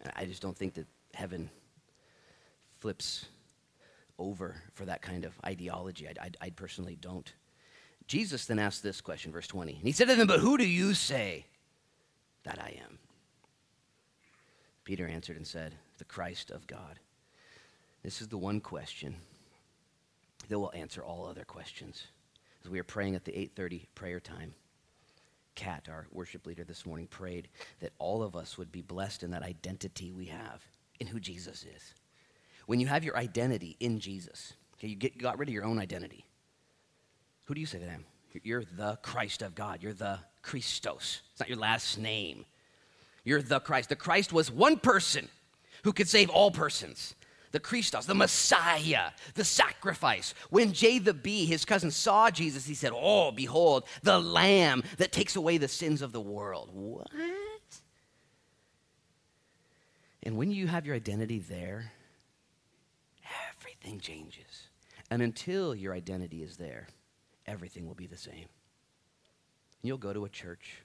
And I just don't think that heaven flips over for that kind of ideology. I, I, I personally don't. Jesus then asked this question, verse 20. And he said to them, But who do you say that I am? Peter answered and said, The Christ of God. This is the one question that will answer all other questions. As we are praying at the 8:30 prayer time, Kat, our worship leader this morning, prayed that all of us would be blessed in that identity we have in who Jesus is. When you have your identity in Jesus, okay, you, get, you got rid of your own identity. Who do you say to them? You're the Christ of God. You're the Christos. It's not your last name. You're the Christ. The Christ was one person who could save all persons. The Christos, the Messiah, the sacrifice. When Jay the bee, his cousin, saw Jesus, he said, Oh, behold, the Lamb that takes away the sins of the world. What? And when you have your identity there, everything changes. And until your identity is there, everything will be the same. You'll go to a church.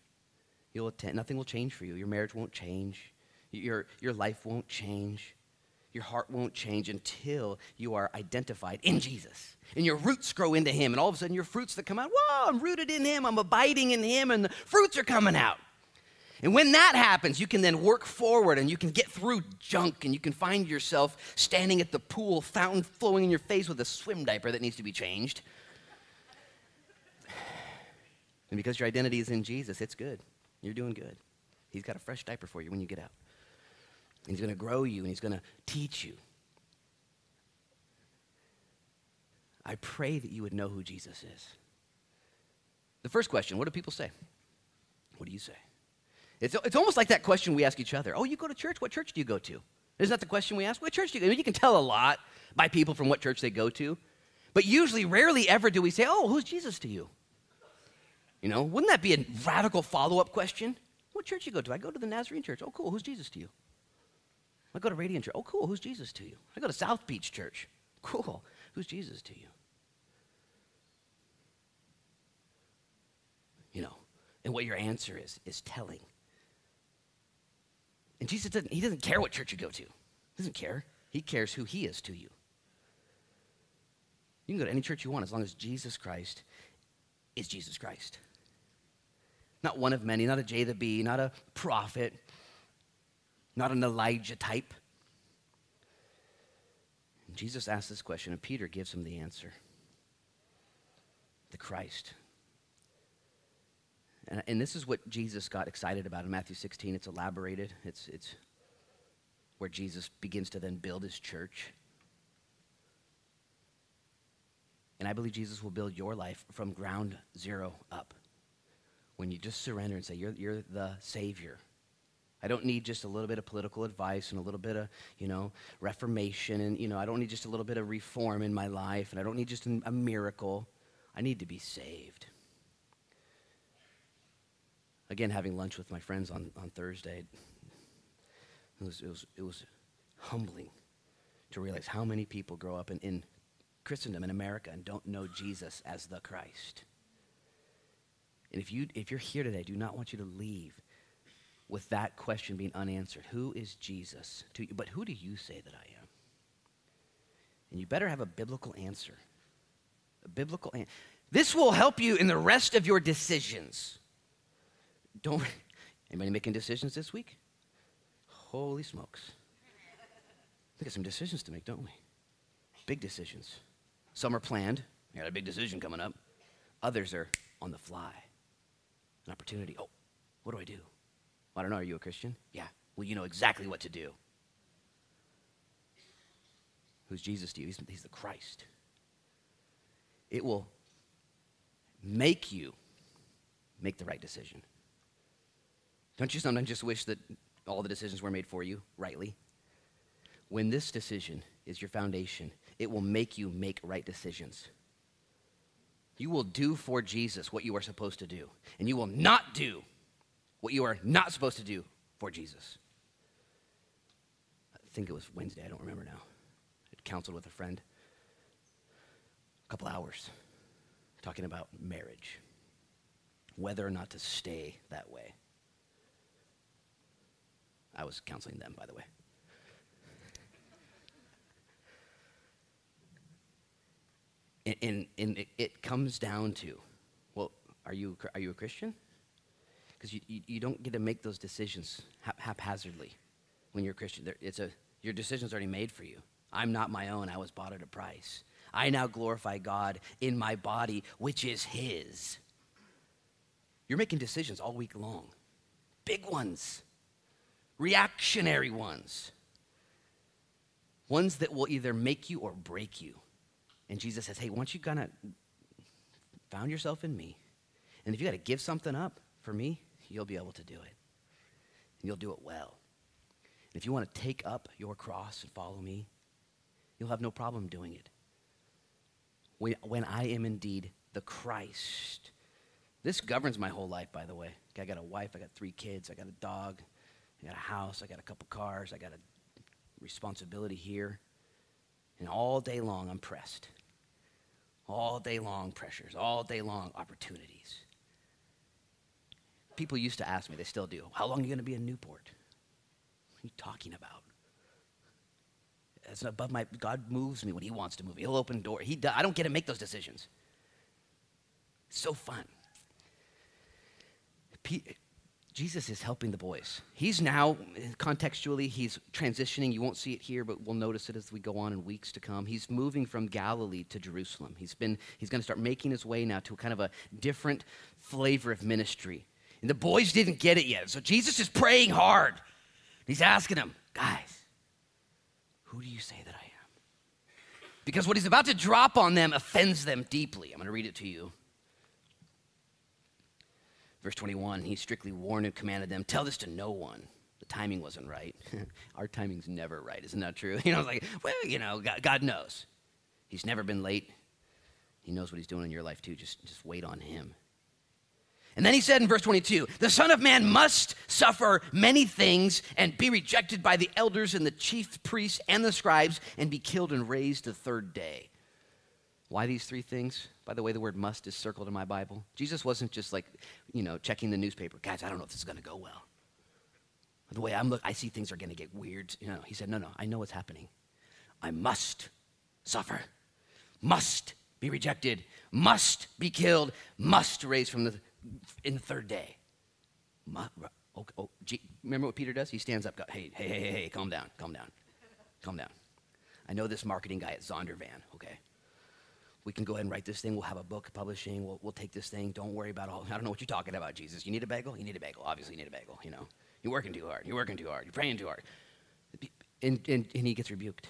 You'll attend. Nothing will change for you. Your marriage won't change. Your, your life won't change. Your heart won't change until you are identified in Jesus. And your roots grow into Him. And all of a sudden, your fruits that come out, whoa, I'm rooted in Him. I'm abiding in Him. And the fruits are coming out. And when that happens, you can then work forward and you can get through junk and you can find yourself standing at the pool, fountain flowing in your face with a swim diaper that needs to be changed. And because your identity is in Jesus, it's good. You're doing good. He's got a fresh diaper for you when you get out. And he's going to grow you and he's going to teach you. I pray that you would know who Jesus is. The first question what do people say? What do you say? It's, it's almost like that question we ask each other. Oh, you go to church? What church do you go to? Isn't that the question we ask? What church do you go to? You can tell a lot by people from what church they go to. But usually, rarely ever do we say, oh, who's Jesus to you? You know, wouldn't that be a radical follow up question? What church you go to? I go to the Nazarene church. Oh, cool. Who's Jesus to you? I go to Radiant Church. Oh, cool. Who's Jesus to you? I go to South Beach Church. Cool. Who's Jesus to you? You know, and what your answer is, is telling. And Jesus doesn't, he doesn't care what church you go to. He doesn't care. He cares who he is to you. You can go to any church you want as long as Jesus Christ is Jesus Christ. Not one of many, not a J the B, not a prophet, not an Elijah type. Jesus asks this question, and Peter gives him the answer the Christ. And, and this is what Jesus got excited about in Matthew 16. It's elaborated, it's, it's where Jesus begins to then build his church. And I believe Jesus will build your life from ground zero up. When you just surrender and say, You're, you're the Savior. I don't need just a little bit of political advice and a little bit of, you know, reformation. And, you know, I don't need just a little bit of reform in my life. And I don't need just a miracle. I need to be saved. Again, having lunch with my friends on, on Thursday, it was, it, was, it was humbling to realize how many people grow up in, in Christendom in America and don't know Jesus as the Christ. And if, you, if you're here today, I do not want you to leave with that question being unanswered. Who is Jesus to you? But who do you say that I am? And you better have a biblical answer. A biblical answer. This will help you in the rest of your decisions. Don't anybody making decisions this week? Holy smokes. We got some decisions to make, don't we? Big decisions. Some are planned. We got a big decision coming up. Others are on the fly. An opportunity. Oh, what do I do? I don't know. Are you a Christian? Yeah. Well, you know exactly what to do. Who's Jesus to you? He's, he's the Christ. It will make you make the right decision. Don't you sometimes just wish that all the decisions were made for you rightly? When this decision is your foundation, it will make you make right decisions. You will do for Jesus what you are supposed to do, and you will not do what you are not supposed to do for Jesus. I think it was Wednesday, I don't remember now. I counseled with a friend a couple hours talking about marriage, whether or not to stay that way. I was counseling them, by the way. And, and, and it, it, comes down to, well, are you, are you a Christian? Because you, you, you, don't get to make those decisions hap- haphazardly when you're a Christian. It's a, your decision's already made for you. I'm not my own. I was bought at a price. I now glorify God in my body, which is His. You're making decisions all week long, big ones, reactionary ones, ones that will either make you or break you. And Jesus says, hey, once you kind of found yourself in me, and if you got to give something up for me, you'll be able to do it. And you'll do it well. And if you want to take up your cross and follow me, you'll have no problem doing it. When, when I am indeed the Christ. This governs my whole life, by the way. I got a wife, I got three kids, I got a dog, I got a house, I got a couple cars, I got a responsibility here. And all day long, I'm pressed. All day long, pressures. All day long, opportunities. People used to ask me, they still do, how long are you going to be in Newport? What are you talking about? It's above my, God moves me when he wants to move. He'll open door. He I don't get to make those decisions. It's so fun. Jesus is helping the boys. He's now, contextually, he's transitioning. You won't see it here, but we'll notice it as we go on in weeks to come. He's moving from Galilee to Jerusalem. He's been, he's going to start making his way now to kind of a different flavor of ministry. And the boys didn't get it yet. So Jesus is praying hard. He's asking them, guys, who do you say that I am? Because what he's about to drop on them offends them deeply. I'm going to read it to you. Verse 21, he strictly warned and commanded them, Tell this to no one. The timing wasn't right. *laughs* Our timing's never right, isn't that true? *laughs* You know, like, well, you know, God, God knows. He's never been late. He knows what he's doing in your life too. Just, just wait on him. And then he said in verse 22 The Son of Man must suffer many things and be rejected by the elders and the chief priests and the scribes and be killed and raised the third day. Why these three things? By the way, the word must is circled in my Bible. Jesus wasn't just like, you know, checking the newspaper. Guys, I don't know if this is going to go well. The way I'm look, I see things are going to get weird. You know, he said, no, no, I know what's happening. I must suffer, must be rejected, must be killed, must raise from the in the third day. Oh, oh, gee, remember what Peter does? He stands up. Hey, hey, hey, hey, hey, calm down, calm down, calm down. I know this marketing guy at Zondervan, okay? We can go ahead and write this thing. We'll have a book publishing. We'll, we'll take this thing. Don't worry about all. I don't know what you're talking about, Jesus. You need a bagel? You need a bagel. Obviously, you need a bagel, you know. You're working too hard. You're working too hard. You're praying too hard. And, and, and he gets rebuked.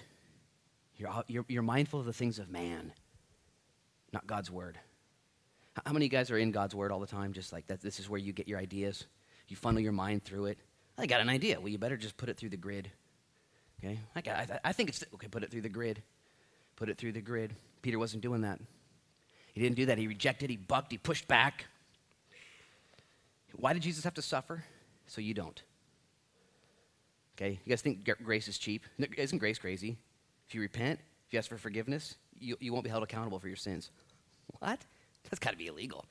You're, you're, you're mindful of the things of man, not God's word. How many of you guys are in God's word all the time? Just like that, this is where you get your ideas. You funnel your mind through it. I got an idea. Well, you better just put it through the grid. Okay? I, got, I, I think it's, okay, put it through the grid. Put it through the grid. Peter wasn't doing that. He didn't do that. He rejected, he bucked, he pushed back. Why did Jesus have to suffer? So you don't. Okay? You guys think grace is cheap? Isn't grace crazy? If you repent, if you ask for forgiveness, you, you won't be held accountable for your sins. What? That's got to be illegal.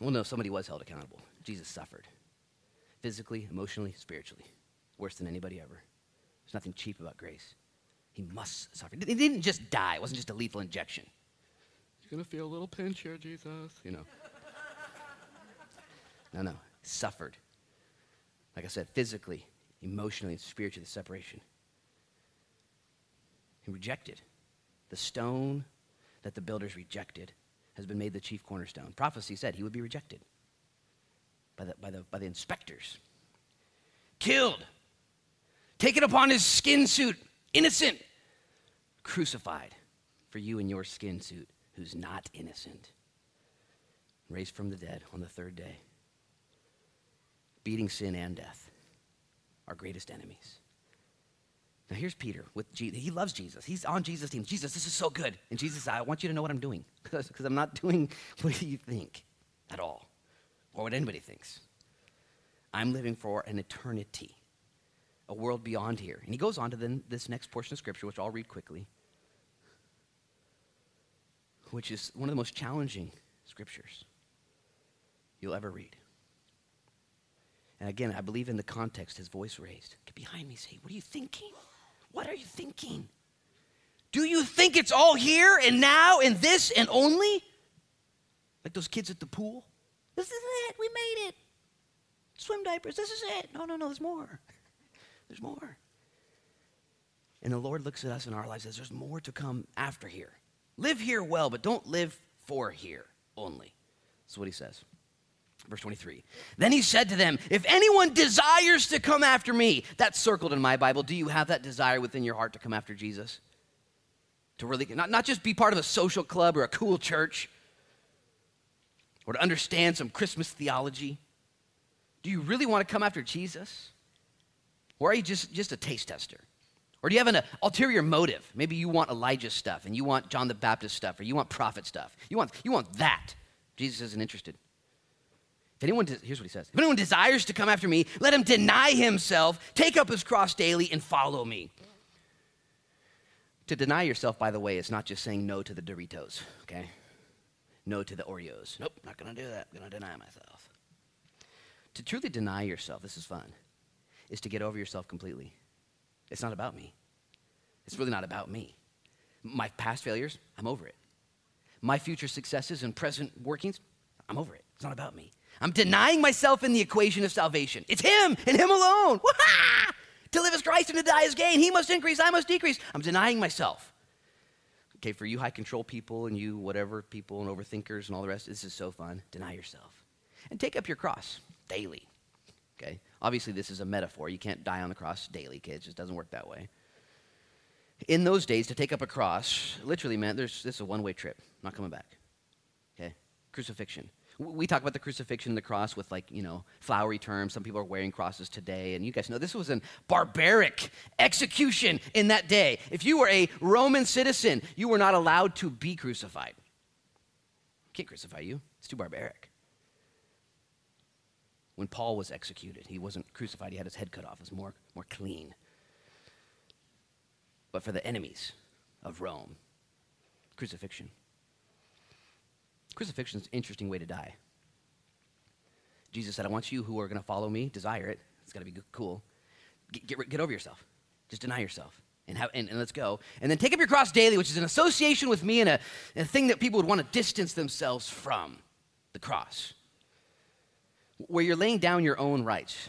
Well, no, somebody was held accountable. Jesus suffered physically, emotionally, spiritually, worse than anybody ever. There's nothing cheap about grace. He must suffer. He didn't just die, it wasn't just a lethal injection. You're going to feel a little pinch here, Jesus, you know. no, no. Suffered. Like I said, physically, emotionally, and spiritually, the separation. He rejected. The stone that the builders rejected has been made the chief cornerstone. Prophecy said he would be rejected by the, by the, by the inspectors. Killed. Taken upon his skin suit, innocent. Crucified for you in your skin suit, who's not innocent. Raised from the dead on the third day. Beating sin and death, our greatest enemies. Now here's Peter with Jesus. He loves Jesus. He's on Jesus' team. Jesus, this is so good. And Jesus, I want you to know what I'm doing *laughs* because I'm not doing *laughs* what you think at all or what anybody thinks. I'm living for an eternity, a world beyond here. And he goes on to then this next portion of scripture, which I'll read quickly, which is one of the most challenging scriptures you'll ever read. And again, I believe in the context, his voice raised. Get behind me, say, What are you thinking? What are you thinking? Do you think it's all here and now and this and only? Like those kids at the pool? This is it. We made it. Swim diapers. This is it. No, no, no. There's more. There's more. And the Lord looks at us in our lives and says, There's more to come after here. Live here well, but don't live for here only. That's what he says. Verse 23. Then he said to them, If anyone desires to come after me, that's circled in my Bible. Do you have that desire within your heart to come after Jesus? To really, not, not just be part of a social club or a cool church or to understand some Christmas theology. Do you really want to come after Jesus? Or are you just, just a taste tester? Or do you have an uh, ulterior motive? Maybe you want Elijah stuff and you want John the Baptist stuff or you want prophet stuff. You want, you want that. Jesus isn't interested. If anyone, here's what he says If anyone desires to come after me, let him deny himself, take up his cross daily, and follow me. To deny yourself, by the way, is not just saying no to the Doritos, okay? No to the Oreos. Nope, not gonna do that. I'm gonna deny myself. To truly deny yourself, this is fun, is to get over yourself completely. It's not about me. It's really not about me. My past failures, I'm over it. My future successes and present workings, I'm over it. It's not about me. I'm denying myself in the equation of salvation. It's Him and Him alone. *laughs* Wah-ha! To live as Christ and to die as gain. He must increase, I must decrease. I'm denying myself. Okay, for you high control people and you whatever people and overthinkers and all the rest, this is so fun. Deny yourself. And take up your cross daily. Okay? Obviously, this is a metaphor. You can't die on the cross daily, kids. It just doesn't work that way. In those days, to take up a cross literally meant there's, this is a one way trip, not coming back. Okay? Crucifixion we talk about the crucifixion and the cross with like you know flowery terms some people are wearing crosses today and you guys know this was a barbaric execution in that day if you were a roman citizen you were not allowed to be crucified can't crucify you it's too barbaric when paul was executed he wasn't crucified he had his head cut off it was more, more clean but for the enemies of rome crucifixion Crucifixion is an interesting way to die. Jesus said, I want you who are going to follow me, desire it. It's got to be cool. Get, get, get, over yourself. Just deny yourself. And, have, and, and, let's go. And then take up your cross daily, which is an association with me and a, and a thing that people would want to distance themselves from the cross. Where you're laying down your own rights.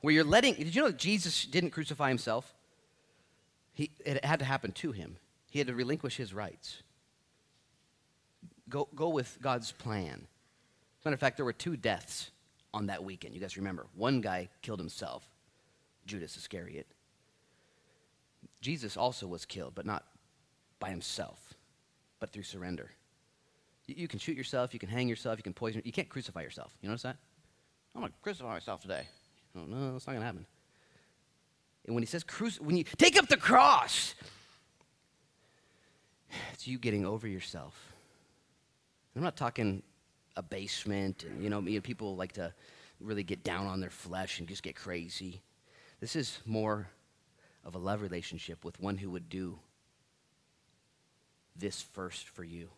Where you're letting, did you know that Jesus didn't crucify himself? He, it had to happen to him. He had to relinquish his rights. Go, go with God's plan. Matter of fact, there were two deaths on that weekend. You guys remember. One guy killed himself, Judas Iscariot. Jesus also was killed, but not by himself, but through surrender. You, you can shoot yourself, you can hang yourself, you can poison You can't crucify yourself. You notice that? I'm going to crucify myself today. Oh, no, it's not going to happen. And when he says cruci- when you take up the cross, it's you getting over yourself. I'm not talking abasement and you know, people like to really get down on their flesh and just get crazy. This is more of a love relationship with one who would do this first for you.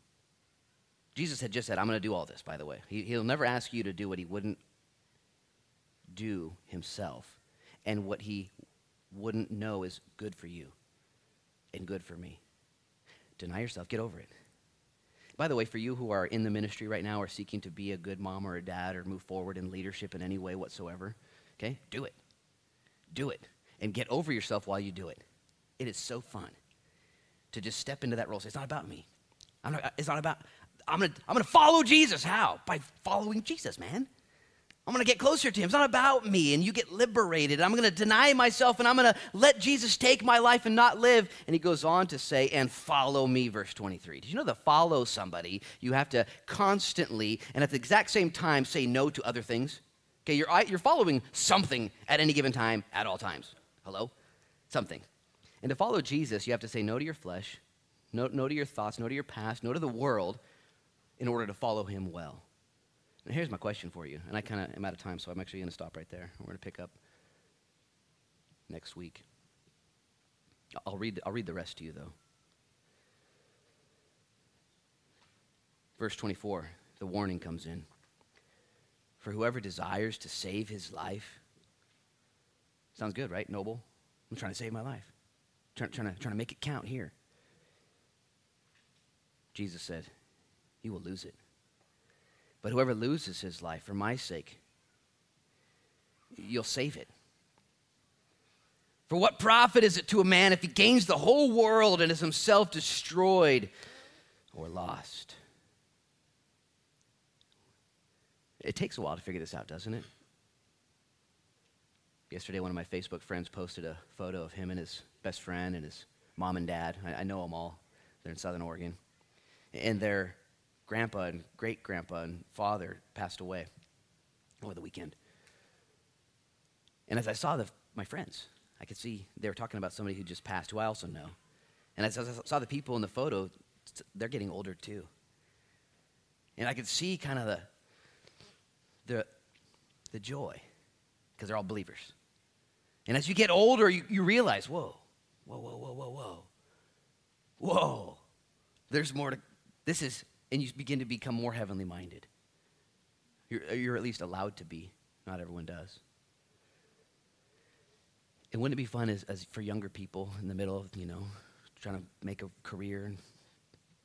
Jesus had just said, I'm going to do all this, by the way. He, he'll never ask you to do what he wouldn't do himself and what he wouldn't know is good for you and good for me. Deny yourself, get over it. By the way, for you who are in the ministry right now or seeking to be a good mom or a dad or move forward in leadership in any way whatsoever, okay, do it. Do it. And get over yourself while you do it. It is so fun to just step into that role. Say, it's not about me. Not, it's not about, I'm going to I'm going to follow Jesus. How? By following Jesus, man. I'm going to get closer to him. It's not about me. And you get liberated. I'm going to deny myself and I'm going to let Jesus take my life and not live. And he goes on to say, and follow me, verse 23. Did you know that follow somebody, you have to constantly and at the exact same time say no to other things? Okay, you're, you're following something at any given time, at all times. Hello? Something. And to follow Jesus, you have to say no to your flesh, no, no to your thoughts, no to your past, no to the world in order to follow him well. And here's my question for you, and I kind of am out of time, so I'm actually going to stop right there. We're going to pick up next week. I'll read, I'll read the rest to you, though. Verse 24, the warning comes in. For whoever desires to save his life, sounds good, right? Noble. I'm trying to save my life, trying, trying, to, trying to make it count here. Jesus said, You will lose it. But whoever loses his life for my sake, you'll save it. For what profit is it to a man if he gains the whole world and is himself destroyed or lost? It takes a while to figure this out, doesn't it? Yesterday, one of my Facebook friends posted a photo of him and his best friend and his mom and dad. I, know them all. They're in Southern Oregon. And they're grandpa and great grandpa and father passed away over the weekend. And as I saw the, my friends, I could see they were talking about somebody who just passed, who I also know. And as I saw the people in the photo, they're getting older too. And I could see kind of the, the, the joy, because they're all believers. And as you get older, you, you realize, whoa, whoa, whoa, whoa, whoa, whoa. Whoa. There's more to, this is and you begin to become more heavenly minded. You're, you're at least allowed to be. Not everyone does. And wouldn't it be fun as, as for younger people in the middle of, you know, trying to make a career and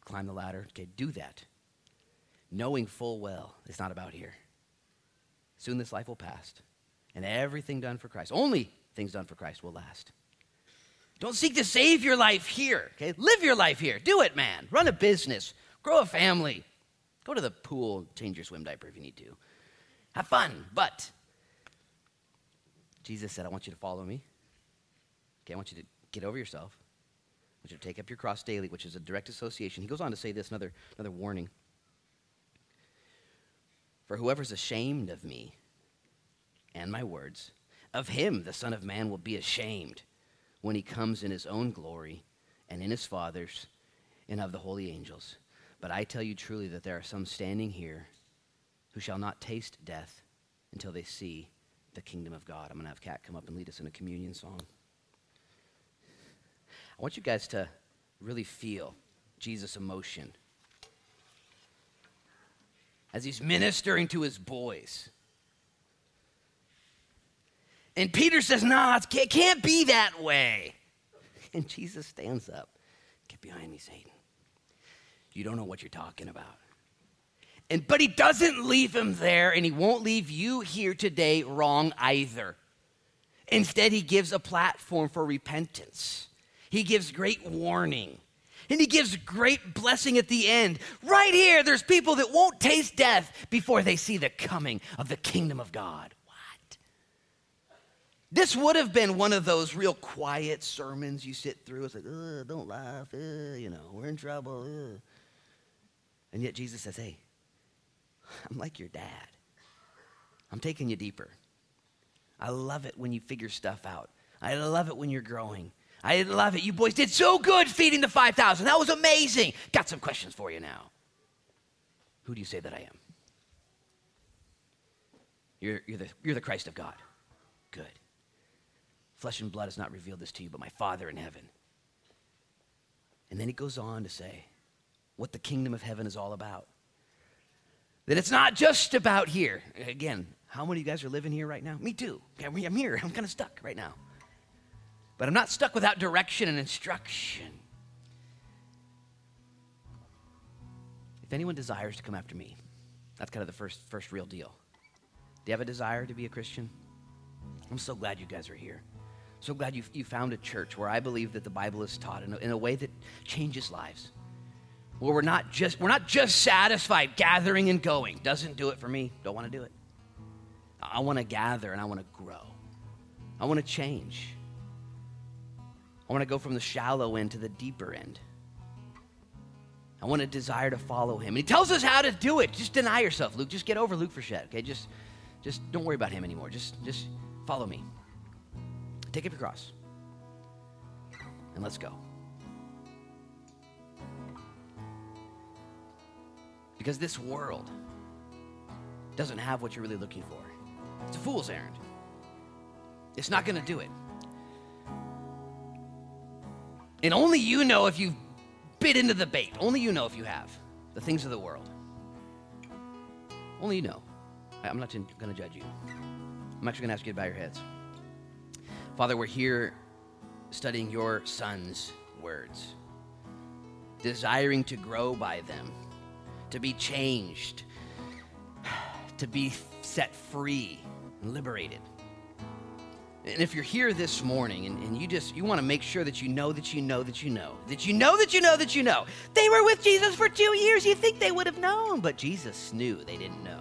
climb the ladder? Okay, do that. Knowing full well it's not about here. Soon this life will pass, and everything done for Christ, only things done for Christ will last. Don't seek to save your life here, okay? Live your life here. Do it, man. Run a business. Grow a family. Go to the pool, change your swim diaper if you need to. Have fun. But Jesus said, I want you to follow me. Okay, I want you to get over yourself. I want you to take up your cross daily, which is a direct association. He goes on to say this, another, another warning. For whoever's ashamed of me and my words, of him the Son of Man will be ashamed when he comes in his own glory and in his Father's and of the holy angels. But I tell you truly that there are some standing here who shall not taste death until they see the kingdom of God. I'm going to have Kat come up and lead us in a communion song. I want you guys to really feel Jesus' emotion as he's ministering to his boys. And Peter says, No, nah, it can't be that way. And Jesus stands up. Get behind me, Satan. You don't know what you're talking about. And but he doesn't leave him there and he won't leave you here today wrong either. Instead, he gives a platform for repentance. He gives great warning. And he gives great blessing at the end. Right here, there's people that won't taste death before they see the coming of the kingdom of God. What? This would have been one of those real quiet sermons you sit through. It's like, don't laugh. you know, we're in trouble. Ugh. And yet Jesus says, hey, I'm like your dad. I'm taking you deeper. I love it when you figure stuff out. I love it when you're growing. I love it. You boys did so good feeding the 5,000. That was amazing. Got some questions for you now. Who do you say that I am? You're, you're, the, you're the Christ of God. Good. Flesh and blood has not revealed this to you, but my Father in heaven. And then he goes on to say what the kingdom of heaven is all about. That it's not just about here. Again, how many of you guys are living here right now? Me too. I'm here. I'm kind of stuck right now. But I'm not stuck without direction and instruction. If anyone desires to come after me, that's kind of the first, first real deal. Do you have a desire to be a Christian? I'm so glad you guys are here. So glad you, you found a church where I believe that the Bible is taught in a, in a way that changes lives. Where we're not just we're not just satisfied gathering and going. Doesn't do it for me. Don't want to do it. I want to gather and I want to grow. I want to change. I want to go from the shallow end to the deeper end. I want a desire to follow him. And he tells us how to do it. Just deny yourself, Luke. Just get over Luke Frechette, okay? Just, just don't worry about him anymore. Just, just follow me. Take up your cross. And let's go. Because this world doesn't have what you're really looking for. It's a fool's errand. It's not going to do it. And only you know if you've bit into the bait. Only you know if you have the things of the world. Only you know. I'm not going to judge you. I'm actually going to ask you to bow your heads. Father, we're here studying your son's words, desiring to grow by them, to be changed, to be set free and liberated. And if you're here this morning and, and you just you want to make sure that you know that you know that you know that you know that you know that you know they were with Jesus for two years, you think they would have known, but Jesus knew they didn't know.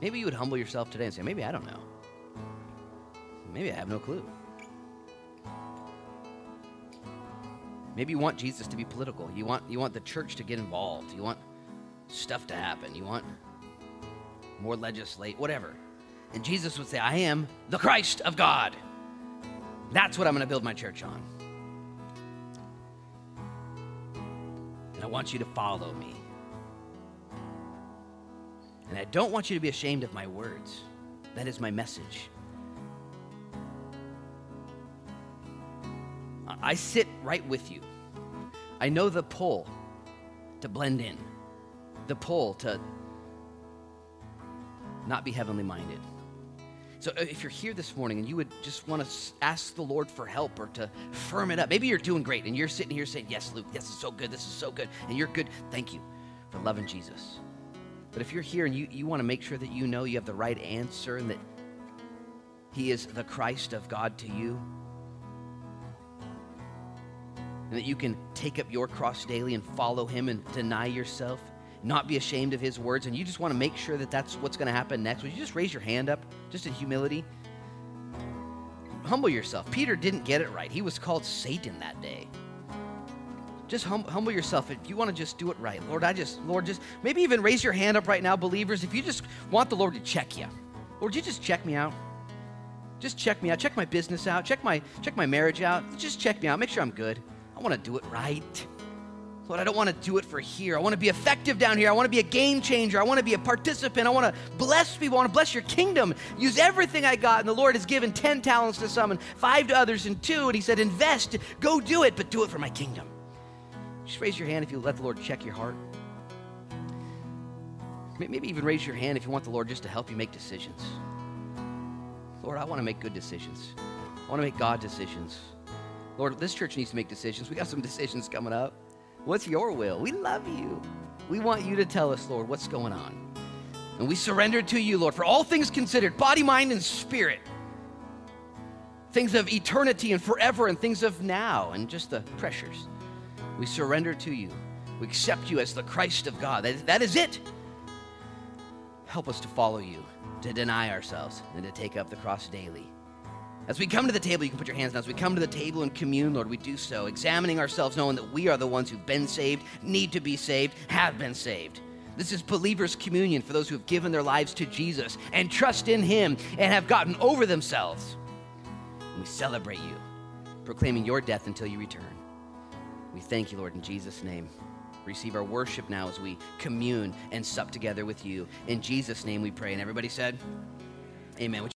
Maybe you would humble yourself today and say, maybe I don't know. Maybe I have no clue. Maybe you want Jesus to be political. You want you want the church to get involved. You want stuff to happen. You want more legislate, whatever. And Jesus would say, I am the Christ of God. That's what I'm going to build my church on. And I want you to follow me. And I don't want you to be ashamed of my words. That is my message. I sit right with you. I know the pull to blend in, the pull to not be heavenly minded. So uh, if you're here this morning and you would just want to ask the Lord for help or to firm it up, maybe you're doing great and you're sitting here saying, Yes, Luke, this is so good, this is so good, and you're good. Thank you for loving Jesus. But if you're here and you, you want to make sure that you know you have the right answer and that He is the Christ of God to you, and that you can take up your cross daily and follow Him and deny yourself not be ashamed of his words, and you just want to make sure that that's what's going to happen next, would you just raise your hand up, just in humility? Humble yourself. Peter didn't get it right. He was called Satan that day. Just hum- humble yourself. If you want to just do it right, Lord, I just, Lord, just maybe even raise your hand up right now, believers. If you just want the Lord to check you, Lord, you just check me out. Just check me out. Check my business out. Check my check my marriage out. Just check me out. Make sure I'm good. I want to do it right. Lord, I don't want to do it for here. I want to be effective down here. I want to be a game changer. I want to be a participant. I want to bless people. I want to bless your kingdom. Use everything I got. And the Lord has given 10 talents to some and five to others and two. And He said, invest, go do it, but do it for my kingdom. Just raise your hand if you let the Lord check your heart. Maybe even raise your hand if you want the Lord just to help you make decisions. Lord, I want to make good decisions. I want to make God decisions. Lord, this church needs to make decisions. We got some decisions coming up. What's your will? We love you. We want you to tell us, Lord, what's going on. And we surrender to you, Lord, for all things considered, body, mind, and spirit. things of eternity and forever, and things of now, and just the pressures. We surrender to you. We accept you as the Christ of God. That, that is it. Help us to follow you, to deny ourselves, and to take up the cross daily. As we come to the table, you can put your hands down. As we come to the table and commune, Lord, we do so, examining ourselves, knowing that we are the ones who've been saved, need to be saved, have been saved. This is believers' communion for those who have given their lives to Jesus and trust in Him and have gotten over themselves. And we celebrate you, proclaiming your death until you return. We thank you, Lord, in Jesus' name. Receive our worship now as we commune and sup together with you. In Jesus' name we pray. And everybody said, Amen.